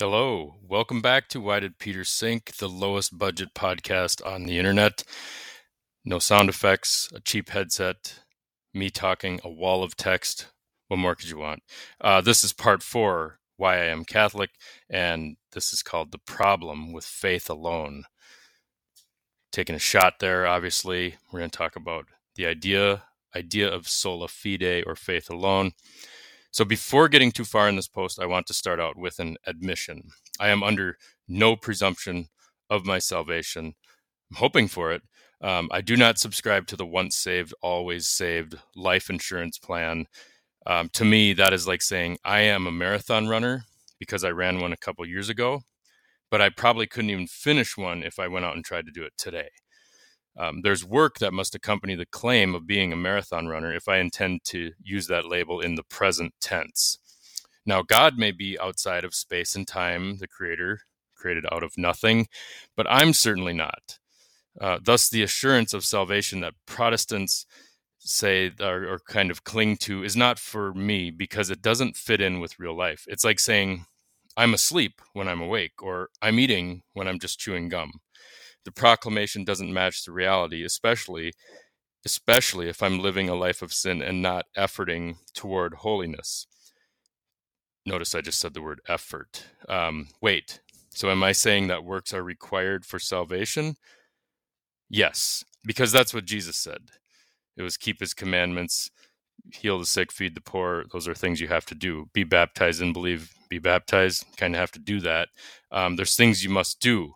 Hello, welcome back to Why Did Peter Sink, the lowest budget podcast on the internet. No sound effects, a cheap headset, me talking, a wall of text. What more could you want? Uh, this is part four Why I Am Catholic, and this is called The Problem with Faith Alone. Taking a shot there, obviously. We're going to talk about the idea idea of sola fide or faith alone. So, before getting too far in this post, I want to start out with an admission. I am under no presumption of my salvation. I'm hoping for it. Um, I do not subscribe to the once saved, always saved life insurance plan. Um, to me, that is like saying I am a marathon runner because I ran one a couple years ago, but I probably couldn't even finish one if I went out and tried to do it today. Um, there's work that must accompany the claim of being a marathon runner if I intend to use that label in the present tense. Now, God may be outside of space and time, the creator created out of nothing, but I'm certainly not. Uh, thus, the assurance of salvation that Protestants say or, or kind of cling to is not for me because it doesn't fit in with real life. It's like saying, I'm asleep when I'm awake, or I'm eating when I'm just chewing gum the proclamation doesn't match the reality, especially especially if I'm living a life of sin and not efforting toward holiness. Notice I just said the word effort. Um, wait, so am I saying that works are required for salvation? Yes, because that's what Jesus said. It was keep his commandments, heal the sick, feed the poor. Those are things you have to do. Be baptized and believe, be baptized. Kind of have to do that. Um, there's things you must do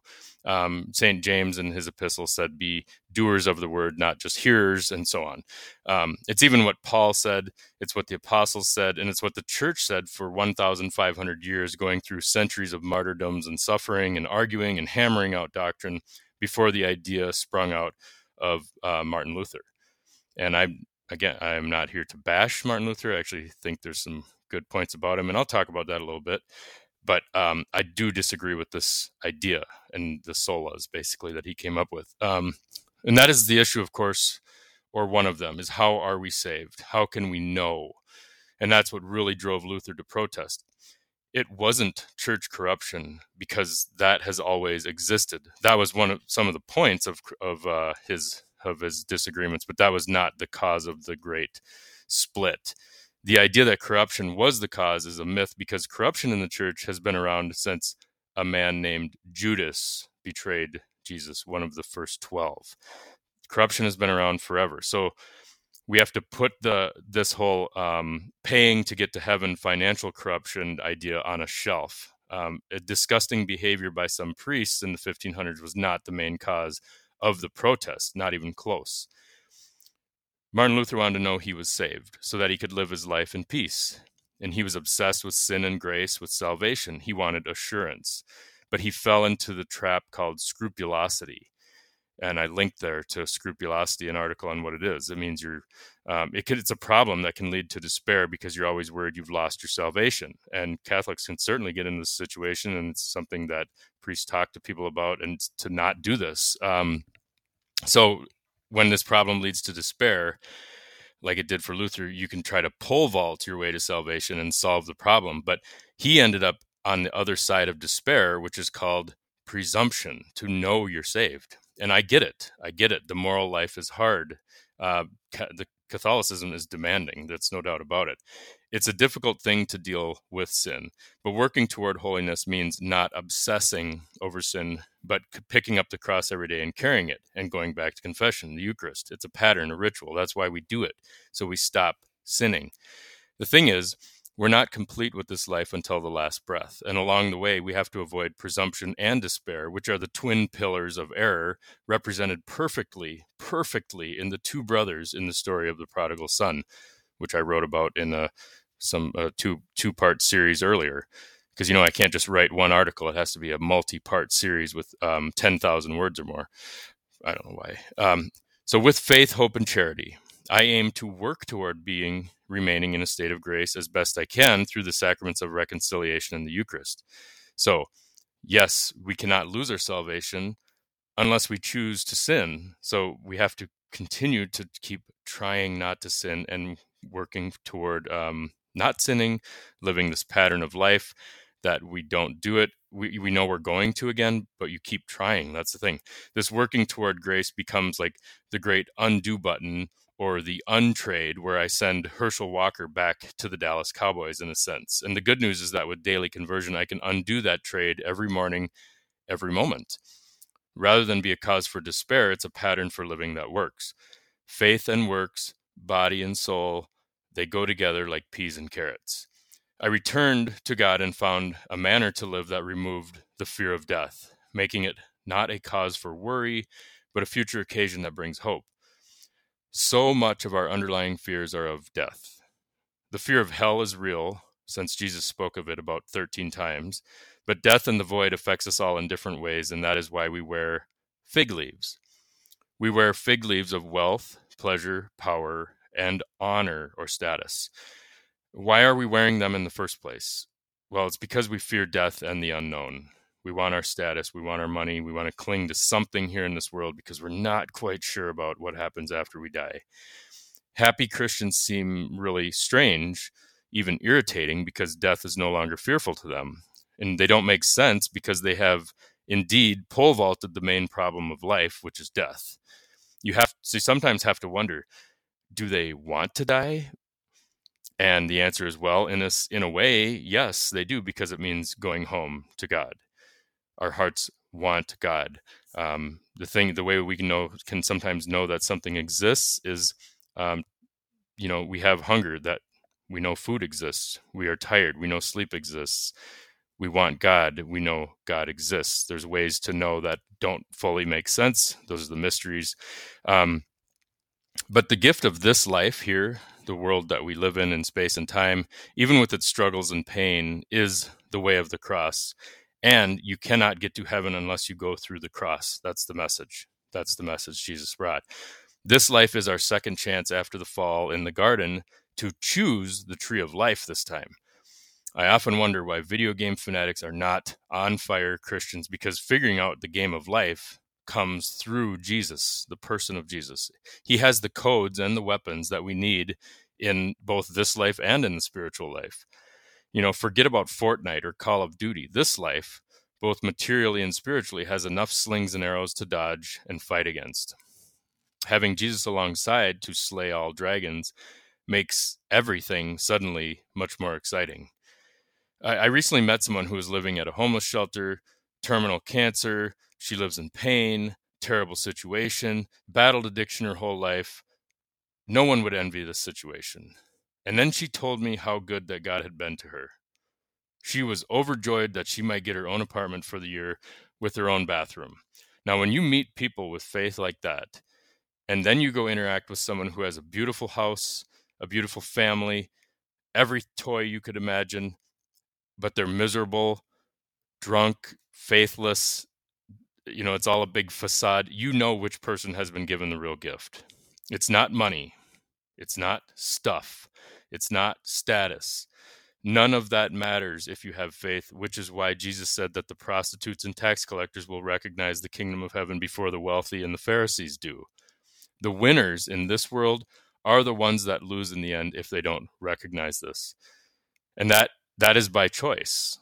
um, St. James in his epistle said, Be doers of the word, not just hearers, and so on. Um, it's even what Paul said, it's what the apostles said, and it's what the church said for 1,500 years, going through centuries of martyrdoms and suffering and arguing and hammering out doctrine before the idea sprung out of uh, Martin Luther. And I, again, I am not here to bash Martin Luther. I actually think there's some good points about him, and I'll talk about that a little bit but um, I do disagree with this idea and the solas basically that he came up with. Um, and that is the issue, of course, or one of them is how are we saved? How can we know? And that's what really drove Luther to protest. It wasn't church corruption because that has always existed. That was one of some of the points of of uh, his of his disagreements, but that was not the cause of the great split the idea that corruption was the cause is a myth because corruption in the church has been around since a man named Judas betrayed Jesus, one of the first 12. Corruption has been around forever. So we have to put the this whole um, paying to get to heaven financial corruption idea on a shelf. Um, a disgusting behavior by some priests in the 1500s was not the main cause of the protest, not even close. Martin Luther wanted to know he was saved so that he could live his life in peace. And he was obsessed with sin and grace, with salvation. He wanted assurance. But he fell into the trap called scrupulosity. And I linked there to scrupulosity an article on what it is. It means you're, um, it could, it's a problem that can lead to despair because you're always worried you've lost your salvation. And Catholics can certainly get in this situation, and it's something that priests talk to people about, and to not do this. Um, so when this problem leads to despair, like it did for Luther, you can try to pole vault your way to salvation and solve the problem. But he ended up on the other side of despair, which is called presumption to know you're saved. And I get it. I get it. The moral life is hard. Uh, the Catholicism is demanding. That's no doubt about it. It's a difficult thing to deal with sin, but working toward holiness means not obsessing over sin, but picking up the cross every day and carrying it and going back to confession, the Eucharist. It's a pattern, a ritual. That's why we do it. So we stop sinning. The thing is, we're not complete with this life until the last breath. And along the way, we have to avoid presumption and despair, which are the twin pillars of error, represented perfectly, perfectly in the two brothers in the story of the prodigal son, which I wrote about in a some a two two part series earlier because you know I can't just write one article; it has to be a multi part series with um, ten thousand words or more. I don't know why. Um, so, with faith, hope, and charity, I aim to work toward being remaining in a state of grace as best I can through the sacraments of reconciliation and the Eucharist. So, yes, we cannot lose our salvation unless we choose to sin. So, we have to continue to keep trying not to sin and working toward um, not sinning, living this pattern of life. that we don't do it. We, we know we're going to again, but you keep trying. That's the thing. This working toward grace becomes like the great undo button or the untrade where I send Herschel Walker back to the Dallas Cowboys in a sense. And the good news is that with daily conversion, I can undo that trade every morning, every moment. Rather than be a cause for despair, it's a pattern for living that works. Faith and works, body and soul, they go together like peas and carrots. I returned to God and found a manner to live that removed the fear of death, making it not a cause for worry, but a future occasion that brings hope. So much of our underlying fears are of death. The fear of hell is real, since Jesus spoke of it about 13 times, but death in the void affects us all in different ways, and that is why we wear fig leaves. We wear fig leaves of wealth, pleasure, power, and honor or status. Why are we wearing them in the first place? Well, it's because we fear death and the unknown. We want our status, we want our money, we want to cling to something here in this world because we're not quite sure about what happens after we die. Happy Christians seem really strange, even irritating, because death is no longer fearful to them. And they don't make sense because they have indeed pole vaulted the main problem of life, which is death. You have to sometimes have to wonder do they want to die and the answer is well, in a, in a way, yes, they do, because it means going home to God. Our hearts want God. Um, the thing, the way we can know, can sometimes know that something exists is, um, you know, we have hunger that we know food exists. We are tired. We know sleep exists. We want God. We know God exists. There's ways to know that don't fully make sense. Those are the mysteries. Um, but the gift of this life here, the world that we live in in space and time, even with its struggles and pain, is the way of the cross. And you cannot get to heaven unless you go through the cross. That's the message. That's the message Jesus brought. This life is our second chance after the fall in the garden to choose the tree of life this time. I often wonder why video game fanatics are not on fire Christians because figuring out the game of life comes through Jesus, the person of Jesus. He has the codes and the weapons that we need in both this life and in the spiritual life. You know, forget about Fortnite or Call of Duty. This life, both materially and spiritually, has enough slings and arrows to dodge and fight against. Having Jesus alongside to slay all dragons makes everything suddenly much more exciting. I, I recently met someone who was living at a homeless shelter, terminal cancer, she lives in pain, terrible situation, battled addiction her whole life. No one would envy this situation. And then she told me how good that God had been to her. She was overjoyed that she might get her own apartment for the year with her own bathroom. Now, when you meet people with faith like that, and then you go interact with someone who has a beautiful house, a beautiful family, every toy you could imagine, but they're miserable, drunk, faithless, you know, it's all a big facade. You know which person has been given the real gift. It's not money. It's not stuff. It's not status. None of that matters if you have faith, which is why Jesus said that the prostitutes and tax collectors will recognize the kingdom of heaven before the wealthy and the Pharisees do. The winners in this world are the ones that lose in the end if they don't recognize this. And that that is by choice.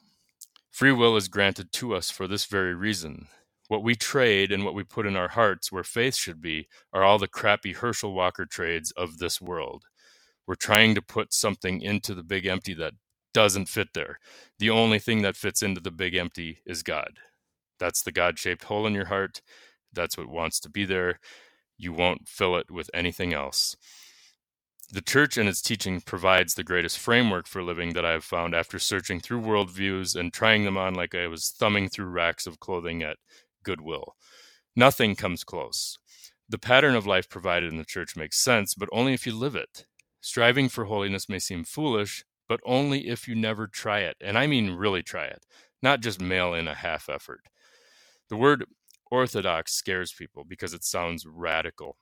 Free will is granted to us for this very reason. What we trade and what we put in our hearts, where faith should be, are all the crappy Herschel Walker trades of this world. We're trying to put something into the big empty that doesn't fit there. The only thing that fits into the big empty is God. That's the God shaped hole in your heart. That's what wants to be there. You won't fill it with anything else. The church and its teaching provides the greatest framework for living that I have found after searching through worldviews and trying them on like I was thumbing through racks of clothing at goodwill. Nothing comes close. The pattern of life provided in the church makes sense, but only if you live it. Striving for holiness may seem foolish, but only if you never try it. And I mean really try it, not just mail in a half effort. The word orthodox scares people because it sounds radical.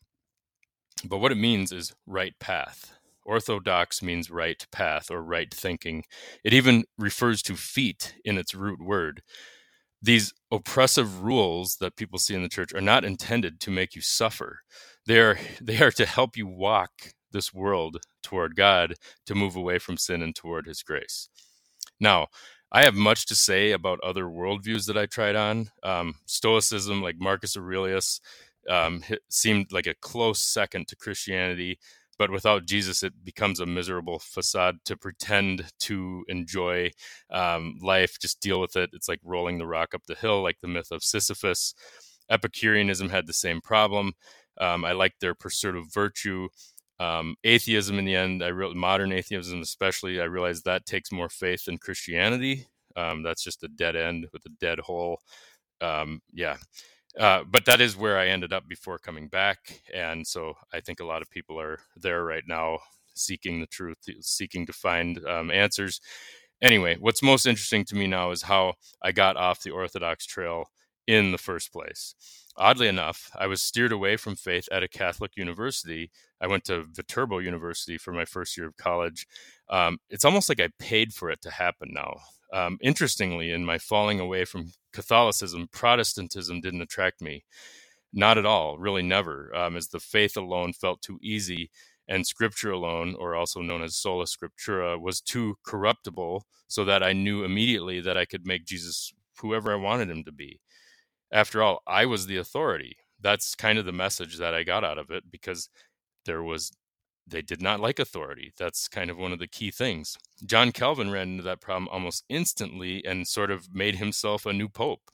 But what it means is right path. Orthodox means right path or right thinking. It even refers to feet in its root word these oppressive rules that people see in the church are not intended to make you suffer. They are they are to help you walk this world toward God to move away from sin and toward his grace. Now, I have much to say about other worldviews that I tried on. Um, Stoicism, like Marcus Aurelius, um, seemed like a close second to Christianity. But without Jesus, it becomes a miserable facade to pretend to enjoy um, life, just deal with it. It's like rolling the rock up the hill, like the myth of Sisyphus. Epicureanism had the same problem. Um, I liked their pursuit of virtue. Um, atheism, in the end, I re- modern atheism, especially, I realized that takes more faith than Christianity. Um, that's just a dead end with a dead hole. Um, yeah, uh, but that is where I ended up before coming back. And so I think a lot of people are there right now seeking the truth, seeking to find um, answers. Anyway, what's most interesting to me now is how I got off the Orthodox trail in the first place. Oddly enough, I was steered away from faith at a Catholic university. I went to Viterbo University for my first year of college. Um, it's almost like I paid for it to happen now. Um, interestingly, in my falling away from Catholicism, Protestantism didn't attract me. Not at all, really never, um, as the faith alone felt too easy, and scripture alone, or also known as sola scriptura, was too corruptible, so that I knew immediately that I could make Jesus whoever I wanted him to be. After all, I was the authority. That's kind of the message that I got out of it because there was they did not like authority. That's kind of one of the key things. John Calvin ran into that problem almost instantly and sort of made himself a new pope.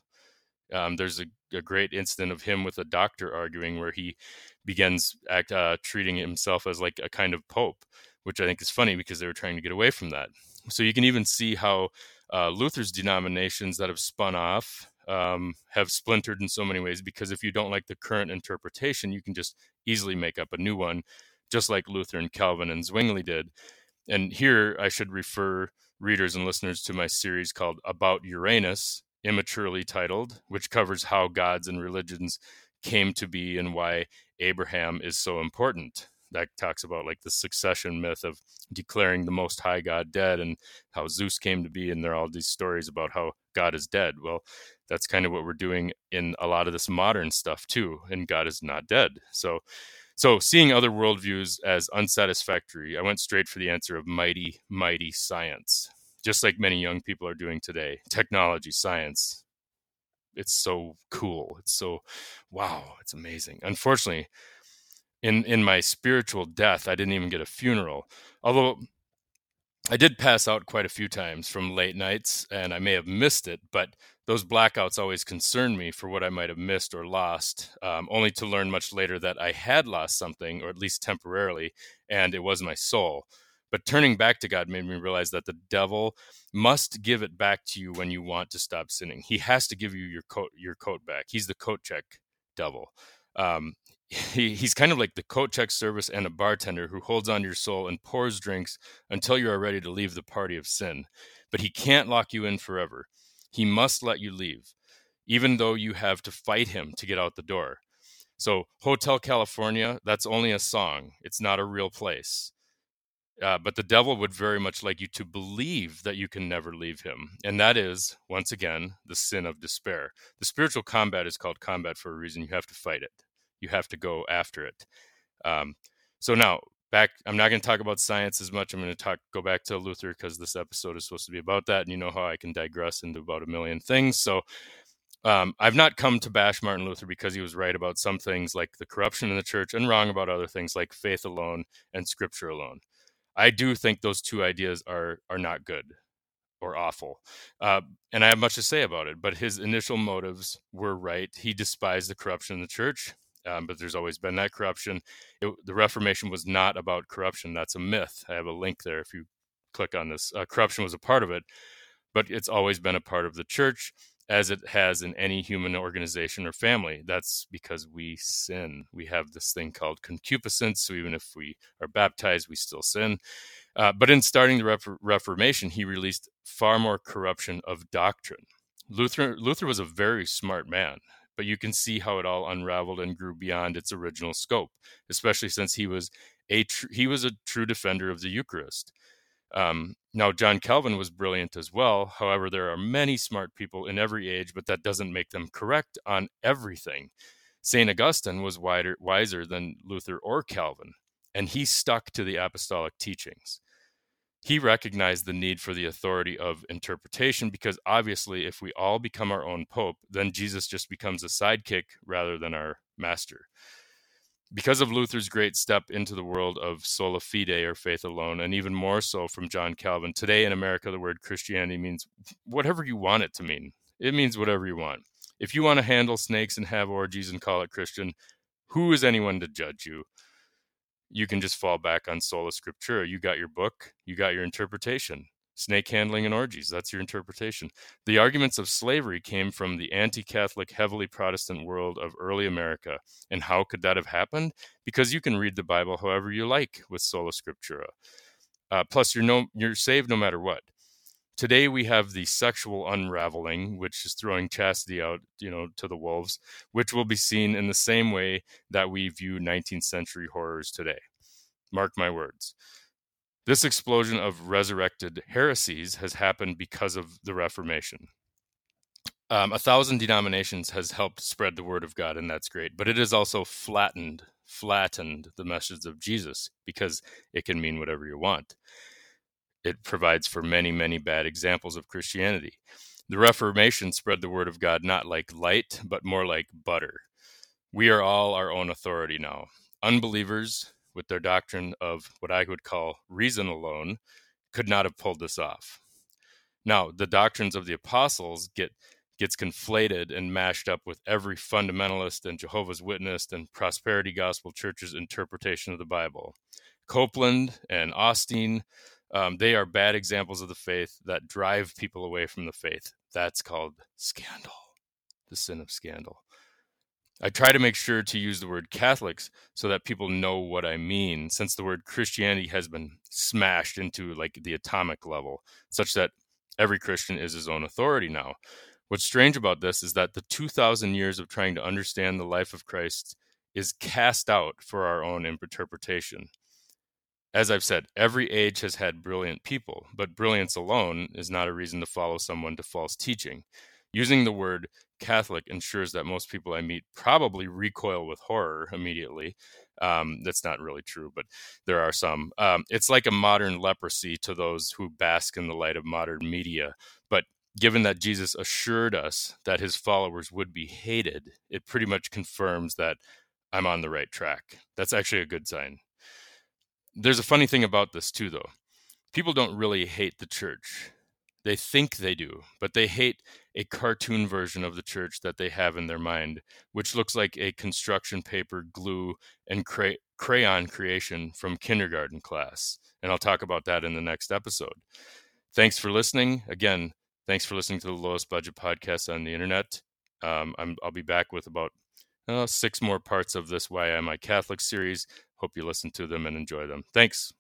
Um, there's a, a, great incident of him with a doctor arguing where he begins act, uh, treating himself as like a kind of pope, which I think is funny because they were trying to get away from that. So you can even see how uh, Luther's denominations that have spun off um, have splintered in so many ways because if you don't like the current interpretation, you can just easily make up a new one just like Luther and Calvin and Zwingli did. And here I should refer readers and listeners to my series called About Uranus, immaturely titled, which covers how gods and religions came to be and why Abraham is so important. That talks about like the succession myth of declaring the most high God dead and how Zeus came to be. And there are all these stories about how God is dead. Well, that's kind of what we're doing in a lot of this modern stuff too. And God is not dead. So so, seeing other worldviews as unsatisfactory, I went straight for the answer of mighty, mighty science, just like many young people are doing today. Technology, science. It's so cool. It's so, wow, it's amazing. Unfortunately, in, in my spiritual death, I didn't even get a funeral. Although I did pass out quite a few times from late nights, and I may have missed it, but those blackouts always concerned me for what I might have missed or lost, um, only to learn much later that I had lost something, or at least temporarily, and it was my soul. But turning back to God made me realize that the devil must give it back to you when you want to stop sinning. He has to give you your coat, your coat back. He's the coat check devil. Um, he, he's kind of like the coat check service and a bartender who holds on to your soul and pours drinks until you are ready to leave the party of sin. But he can't lock you in forever. He must let you leave, even though you have to fight him to get out the door. So, Hotel California, that's only a song, it's not a real place. Uh, but the devil would very much like you to believe that you can never leave him. And that is, once again, the sin of despair. The spiritual combat is called combat for a reason. You have to fight it, you have to go after it. Um, so now, back i'm not going to talk about science as much i'm going to talk go back to luther because this episode is supposed to be about that and you know how i can digress into about a million things so um, i've not come to bash martin luther because he was right about some things like the corruption in the church and wrong about other things like faith alone and scripture alone i do think those two ideas are are not good or awful. Uh, and I have much to say about it, but his initial motives were right. He despised the corruption in the church um, but there's always been that corruption. It, the Reformation was not about corruption. That's a myth. I have a link there if you click on this. Uh, corruption was a part of it, but it's always been a part of the church as it has in any human organization or family. That's because we sin. We have this thing called concupiscence. So even if we are baptized, we still sin. Uh, but in starting the Reformation, he released far more corruption of doctrine. Luther, Luther was a very smart man but you can see how it all unraveled and grew beyond its original scope, especially since he was a tr- he was a true defender of the Eucharist. Um, now, John Calvin was brilliant as well. However, there are many smart people in every age, but that doesn't make them correct on everything. St. Augustine was wider, wiser than Luther or Calvin, and he stuck to the apostolic teachings. He recognized the need for the authority of interpretation because obviously, if we all become our own pope, then Jesus just becomes a sidekick rather than our master. Because of Luther's great step into the world of sola fide or faith alone, and even more so from John Calvin, today in America, the word Christianity means whatever you want it to mean. It means whatever you want. If you want to handle snakes and have orgies and call it Christian, who is anyone to judge you? You can just fall back on sola scriptura. You got your book, you got your interpretation. Snake handling and orgies, that's your interpretation. The arguments of slavery came from the anti Catholic, heavily Protestant world of early America. And how could that have happened? Because you can read the Bible however you like with sola scriptura. Uh, plus, you're, no, you're saved no matter what. Today we have the sexual unraveling, which is throwing chastity out, you know, to the wolves, which will be seen in the same way that we view 19th century horrors today. Mark my words. This explosion of resurrected heresies has happened because of the Reformation. Um, a thousand denominations has helped spread the word of God, and that's great. But it has also flattened, flattened the message of Jesus because it can mean whatever you want it provides for many, many bad examples of Christianity. The Reformation spread the word of God not like light, but more like butter. We are all our own authority now. Unbelievers, with their doctrine of what I would call reason alone, could not have pulled this off. Now, the doctrines of the apostles get gets conflated and mashed up with every fundamentalist and Jehovah's Witness and prosperity gospel church's interpretation of the Bible. Copeland and Osteen um, they are bad examples of the faith that drive people away from the faith. That's called scandal, the sin of scandal. I try to make sure to use the word Catholics so that people know what I mean, since the word Christianity has been smashed into like the atomic level, such that every Christian is his own authority now. What's strange about this is that the 2,000 years of trying to understand the life of Christ is cast out for our own interpretation. As I've said, every age has had brilliant people, but brilliance alone is not a reason to follow someone to false teaching. Using the word Catholic ensures that most people I meet probably recoil with horror immediately. Um, that's not really true, but there are some. Um, it's like a modern leprosy to those who bask in the light of modern media. But given that Jesus assured us that his followers would be hated, it pretty much confirms that I'm on the right track. That's actually a good sign. There's a funny thing about this too, though. People don't really hate the church. They think they do, but they hate a cartoon version of the church that they have in their mind, which looks like a construction paper, glue, and cray- crayon creation from kindergarten class. And I'll talk about that in the next episode. Thanks for listening. Again, thanks for listening to the lowest budget podcast on the internet. Um, i will be back with about uh, six more parts of this Why Am I Catholic series. Hope you listen to them and enjoy them. Thanks.